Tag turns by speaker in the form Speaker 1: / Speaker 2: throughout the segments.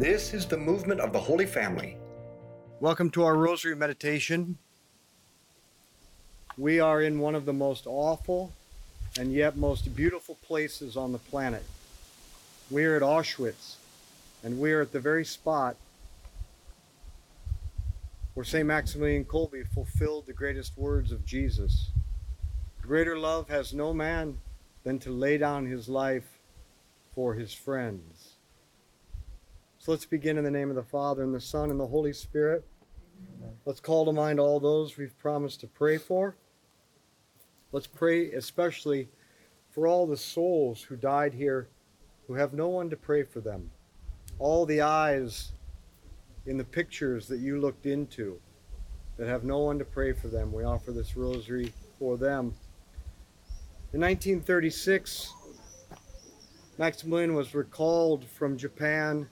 Speaker 1: This is the movement of the Holy Family.
Speaker 2: Welcome to our Rosary Meditation. We are in one of the most awful and yet most beautiful places on the planet. We are at Auschwitz, and we are at the very spot where St. Maximilian Kolbe fulfilled the greatest words of Jesus. Greater love has no man than to lay down his life for his friends. So let's begin in the name of the Father, and the Son, and the Holy Spirit. Let's call to mind all those we've promised to pray for. Let's pray especially for all the souls who died here who have no one to pray for them. All the eyes in the pictures that you looked into that have no one to pray for them. We offer this rosary for them. In 1936, Maximilian was recalled from Japan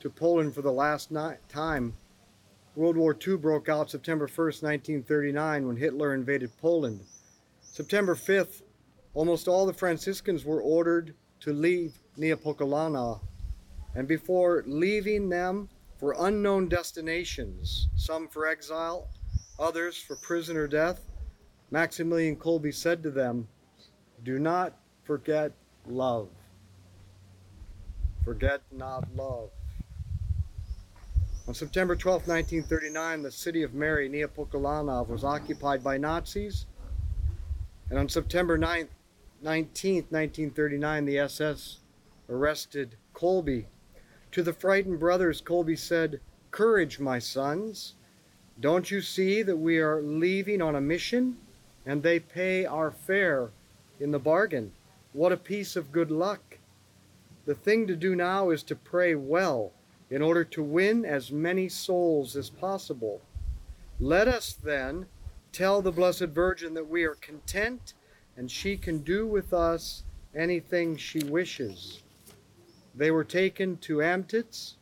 Speaker 2: to Poland for the last time. World War II broke out September 1st, 1939, when Hitler invaded Poland. September 5th, almost all the Franciscans were ordered to leave Niepokalana. And before leaving them for unknown destinations, some for exile, others for prison or death, Maximilian Kolbe said to them, Do not forget love. Forget not love. On September 12, 1939, the city of Mary, Niepokalanów, was occupied by Nazis. And on September 9, 19, 1939, the SS arrested Kolbe. To the frightened brothers, Kolbe said, Courage, my sons. Don't you see that we are leaving on a mission? And they pay our fare in the bargain. What a piece of good luck. The thing to do now is to pray well in order to win as many souls as possible. Let us then tell the Blessed Virgin that we are content and she can do with us anything she wishes. They were taken to Amtitz,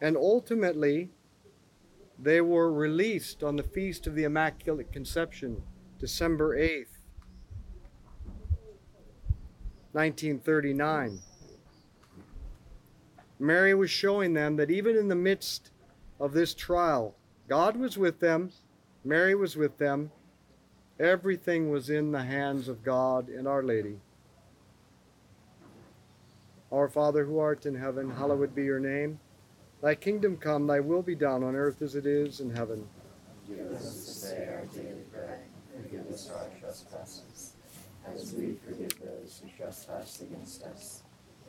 Speaker 2: and ultimately they were released on the Feast of the Immaculate Conception, December 8th, 1939. Mary was showing them that even in the midst of this trial, God was with them, Mary was with them, everything was in the hands of God and Our Lady. Our Father who art in heaven, hallowed be your name. Thy kingdom come, thy will be done on earth as it is in heaven.
Speaker 3: Give us this day our daily bread, and us our trespasses, as we forgive those who trespass against us.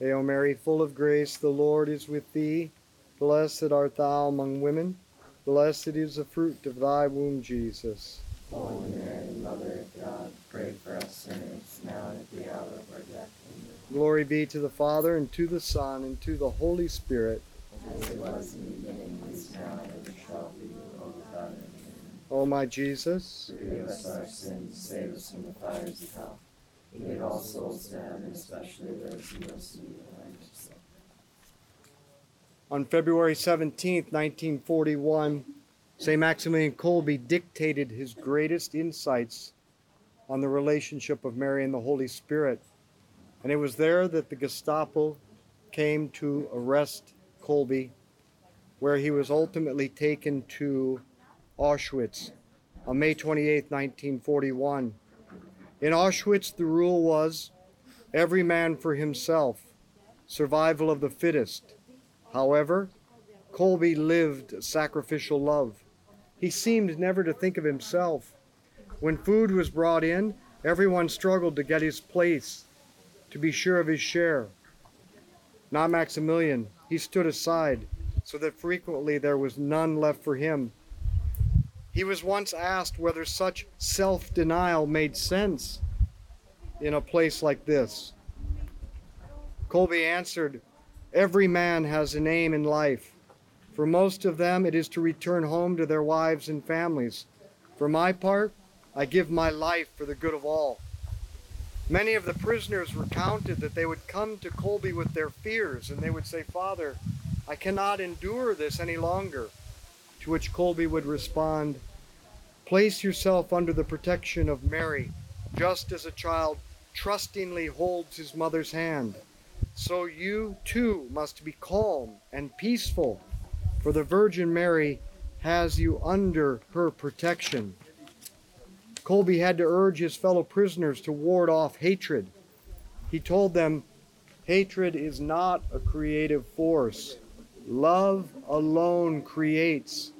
Speaker 2: Hail Mary, full of grace, the Lord is with thee. Blessed art thou among women. Blessed is the fruit of thy womb, Jesus.
Speaker 3: Holy Mary, Mother of God, pray for us sinners now and at the hour of our death. Amen.
Speaker 2: Glory be to the Father, and to the Son, and to the Holy Spirit.
Speaker 3: As it was in the beginning, is now, and ever shall be.
Speaker 2: O my Jesus,
Speaker 3: forgive us our sins, save us from the fires of hell. Lead all souls to heaven, especially those who most need
Speaker 2: on February 17, 1941, St. Maximilian Kolbe dictated his greatest insights on the relationship of Mary and the Holy Spirit. And it was there that the Gestapo came to arrest Kolbe, where he was ultimately taken to Auschwitz on May 28, 1941. In Auschwitz, the rule was every man for himself, survival of the fittest. However, Kolbe lived sacrificial love. He seemed never to think of himself. When food was brought in, everyone struggled to get his place, to be sure of his share. Not Maximilian. He stood aside, so that frequently there was none left for him. He was once asked whether such self denial made sense in a place like this. Kolbe answered, Every man has an aim in life. For most of them, it is to return home to their wives and families. For my part, I give my life for the good of all. Many of the prisoners recounted that they would come to Kolbe with their fears and they would say, Father, I cannot endure this any longer. To which Kolbe would respond, Place yourself under the protection of Mary, just as a child trustingly holds his mother's hand. So you too must be calm and peaceful, for the Virgin Mary has you under her protection. Kolbe had to urge his fellow prisoners to ward off hatred. He told them, Hatred is not a creative force. Love alone creates.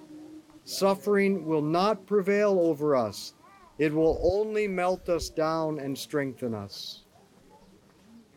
Speaker 2: Suffering will not prevail over us. It will only melt us down and strengthen us.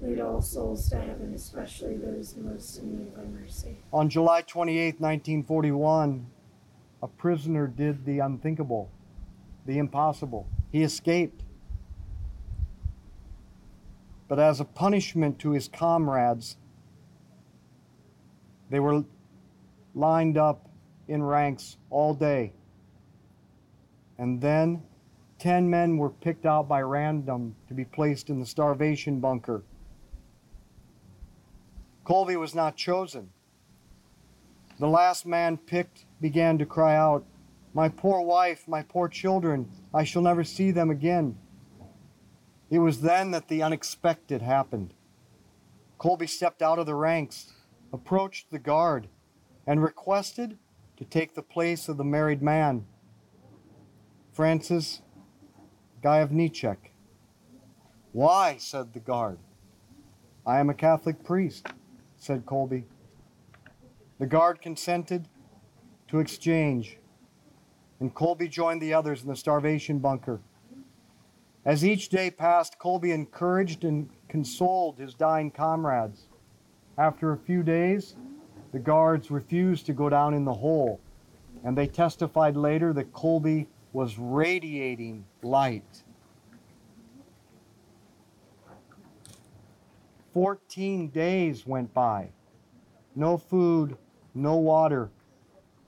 Speaker 4: Lead all souls to heaven, especially those most in need of mercy.
Speaker 2: On July 28, 1941, a prisoner did the unthinkable, the impossible. He escaped. But as a punishment to his comrades, they were lined up in ranks all day. And then 10 men were picked out by random to be placed in the starvation bunker. Kolbe was not chosen. The last man picked began to cry out, My poor wife, my poor children, I shall never see them again. It was then that the unexpected happened. Kolbe stepped out of the ranks, approached the guard, and requested to take the place of the married man, Francis guy of Gajowniczek. Why? said the guard. I am a Catholic priest, said Kolbe. The guard consented to exchange, and Kolbe joined the others in the starvation bunker. As each day passed, Kolbe encouraged and consoled his dying comrades. After a few days, the guards refused to go down in the hole, and they testified later that Kolbe was radiating light. Fourteen days went by. No food, no water.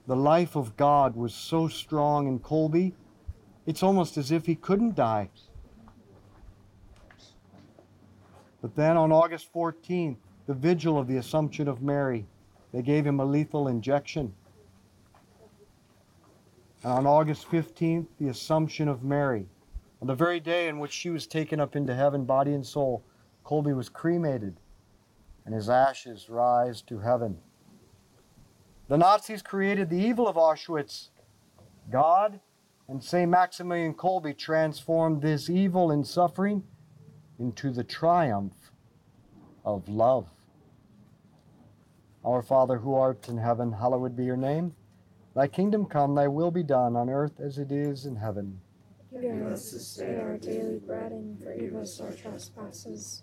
Speaker 2: The life of God was so strong in Kolbe, it's almost as if he couldn't die. But then on August 14th, the vigil of the Assumption of Mary, they gave him a lethal injection. And on August 15th, the Assumption of Mary, on the very day in which she was taken up into heaven, body and soul, Kolbe was cremated, and his ashes rise to heaven. The Nazis created the evil of Auschwitz. God and St. Maximilian Kolbe transformed this evil and suffering into the triumph of love. Our Father who art in heaven, hallowed be your name. Thy kingdom come, thy will be done on earth as it is in heaven.
Speaker 4: Give us this day our daily bread and forgive us our trespasses,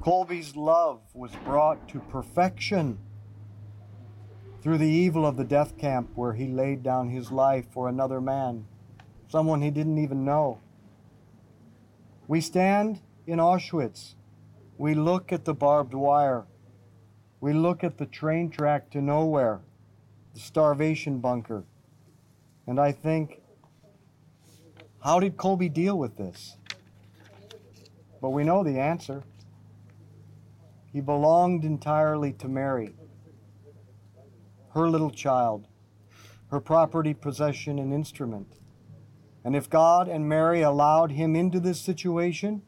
Speaker 2: Kolbe's love was brought to perfection through the evil of the death camp where he laid down his life for another man, someone he didn't even know. We stand in Auschwitz. We look at the barbed wire. We look at the train track to nowhere, the starvation bunker. And I think, how did Kolbe deal with this? But we know the answer. He belonged entirely to Mary, her little child, her property, possession, and instrument. And if God and Mary allowed him into this situation,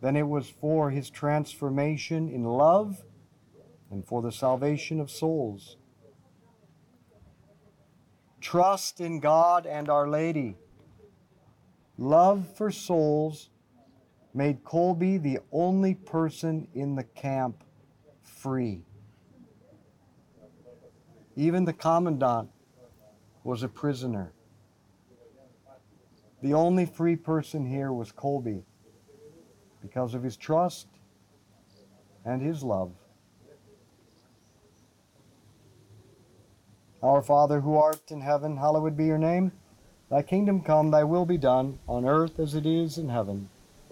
Speaker 2: then it was for his transformation in love and for the salvation of souls. Trust in God and Our Lady. Love for souls made Kolbe the only person in the camp free. Even the commandant was a prisoner. The only free person here was Kolbe because of his trust and his love. Our Father who art in heaven, hallowed be your name. Thy kingdom come, thy will be done, on earth as it is in heaven.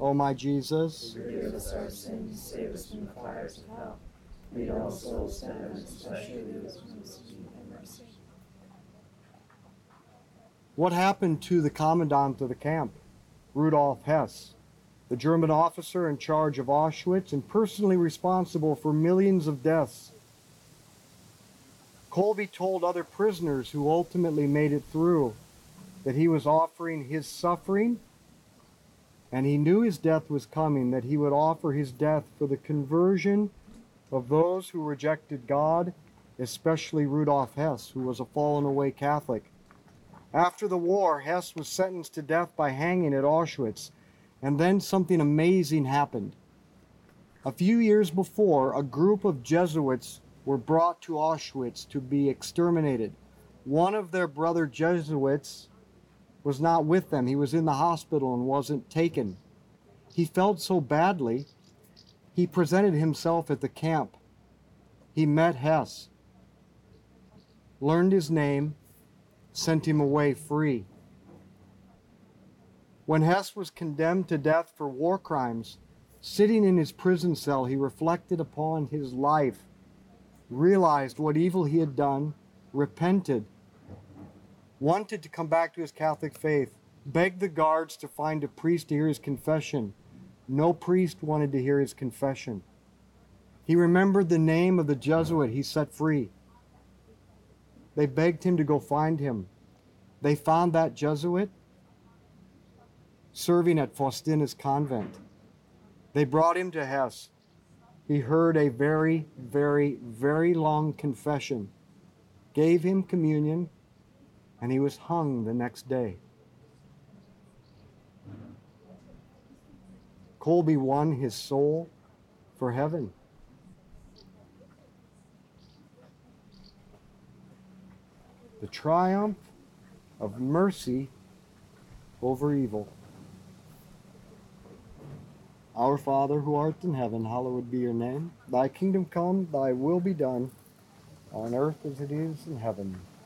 Speaker 2: O my Jesus,
Speaker 4: Forgive us our sins, save us from the fires of hell. Lead all souls to heaven, especially those most in need mercy.
Speaker 2: what happened to the commandant of the camp, Rudolf Hess, the German officer in charge of Auschwitz and personally responsible for millions of deaths? Kolbe told other prisoners who ultimately made it through that he was offering his suffering and he knew his death was coming, that he would offer his death for the conversion of those who rejected God, especially Rudolf Hess, who was a fallen away Catholic. After the war, Hess was sentenced to death by hanging at Auschwitz, and then something amazing happened. A few years before, a group of Jesuits were brought to Auschwitz to be exterminated. One of their brother Jesuits was not with them. He was in the hospital and wasn't taken. He felt so badly, he presented himself at the camp. He met Hess, learned his name, sent him away free. When Hess was condemned to death for war crimes, sitting in his prison cell, he reflected upon his life, realized what evil he had done, repented, wanted to come back to his Catholic faith, begged the guards to find a priest to hear his confession. No priest wanted to hear his confession. He remembered the name of the Jesuit he set free. They begged him to go find him. They found that Jesuit serving at Faustina's convent. They brought him to Hess. He heard a very, very, very long confession, gave him communion, and he was hung the next day. Kolbe won his soul for heaven. The triumph of mercy over evil. Our Father who art in heaven, hallowed be your name. Thy kingdom come, thy will be done, on earth as it is in heaven.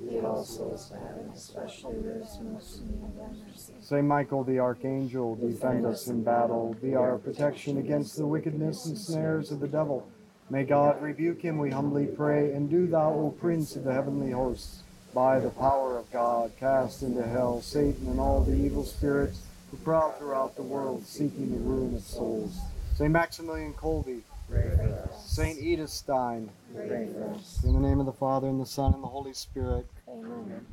Speaker 4: Lead all souls to heaven, especially those most in need of mercy.
Speaker 2: Saint Michael the Archangel, defend us in battle. Be our protection against the wickedness and snares of the devil. May God rebuke him, we humbly pray. And do thou, O Prince of the heavenly hosts, by the power of God, cast into hell Satan and all the evil spirits who prowl throughout the world, seeking the ruin of souls. Saint Maximilian Kolbe,
Speaker 3: Pray for us.
Speaker 2: Saint Edith Stein,
Speaker 4: Pray for us.
Speaker 2: in the name of the Father, and the Son, and the Holy Spirit.
Speaker 4: Amen.